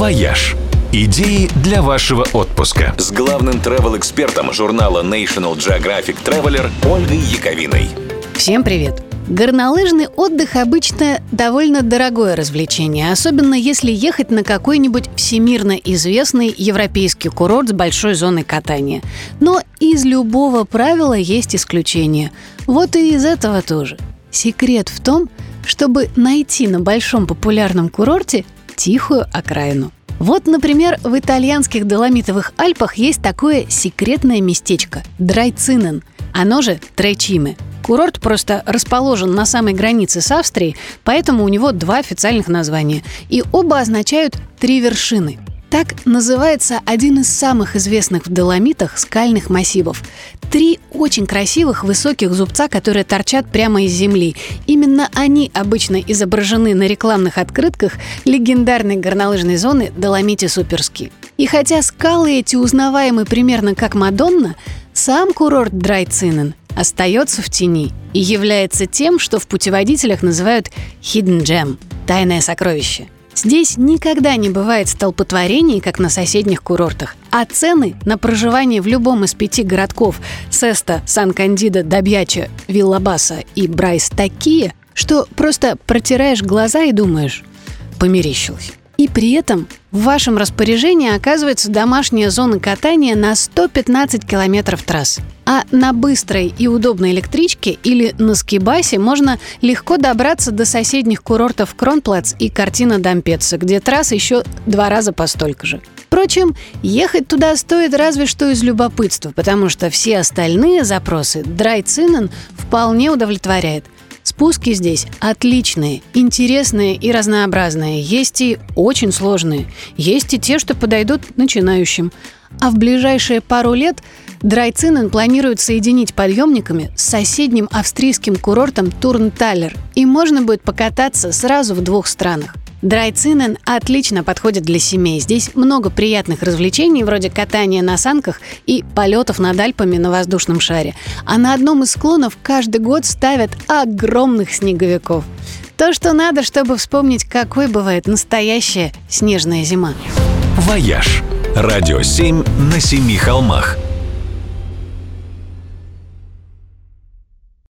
«Вояж». Идеи для вашего отпуска. С главным travel-экспертом журнала National Geographic Traveler Ольгой Яковиной. Всем привет! Горнолыжный отдых обычно довольно дорогое развлечение, особенно если ехать на какой-нибудь всемирно известный европейский курорт с большой зоной катания. Но из любого правила есть исключение. Вот и из этого тоже. Секрет в том, чтобы найти на большом популярном курорте тихую окраину. Вот, например, в итальянских Доломитовых Альпах есть такое секретное местечко – Драйцинен, оно же Тречиме – Курорт просто расположен на самой границе с Австрией, поэтому у него два официальных названия. И оба означают «три вершины». Так называется один из самых известных в Доломитах скальных массивов. Три очень красивых высоких зубца, которые торчат прямо из земли. Именно они обычно изображены на рекламных открытках легендарной горнолыжной зоны Доломити Суперски. И хотя скалы эти узнаваемы примерно как Мадонна, сам курорт Драйцинен остается в тени и является тем, что в путеводителях называют «hidden gem» – «тайное сокровище». Здесь никогда не бывает столпотворений, как на соседних курортах, а цены на проживание в любом из пяти городков – Сеста, Сан-Кандида, Добьяча, Виллабаса и Брайс – такие, что просто протираешь глаза и думаешь – померещилось. И при этом в вашем распоряжении оказывается домашняя зона катания на 115 километров трасс. А на быстрой и удобной электричке или на скибасе можно легко добраться до соседних курортов Кронплац и Картина Дампеца, где трасс еще два раза по столько же. Впрочем, ехать туда стоит разве что из любопытства, потому что все остальные запросы Драйцинен вполне удовлетворяет – Спуски здесь отличные, интересные и разнообразные. Есть и очень сложные. Есть и те, что подойдут начинающим. А в ближайшие пару лет Драйцинен планирует соединить подъемниками с соседним австрийским курортом Турнталер. И можно будет покататься сразу в двух странах. Драйцинен отлично подходит для семей. Здесь много приятных развлечений, вроде катания на санках и полетов над Альпами на воздушном шаре. А на одном из склонов каждый год ставят огромных снеговиков. То, что надо, чтобы вспомнить, какой бывает настоящая снежная зима. «Вояж» – радио 7 на семи холмах –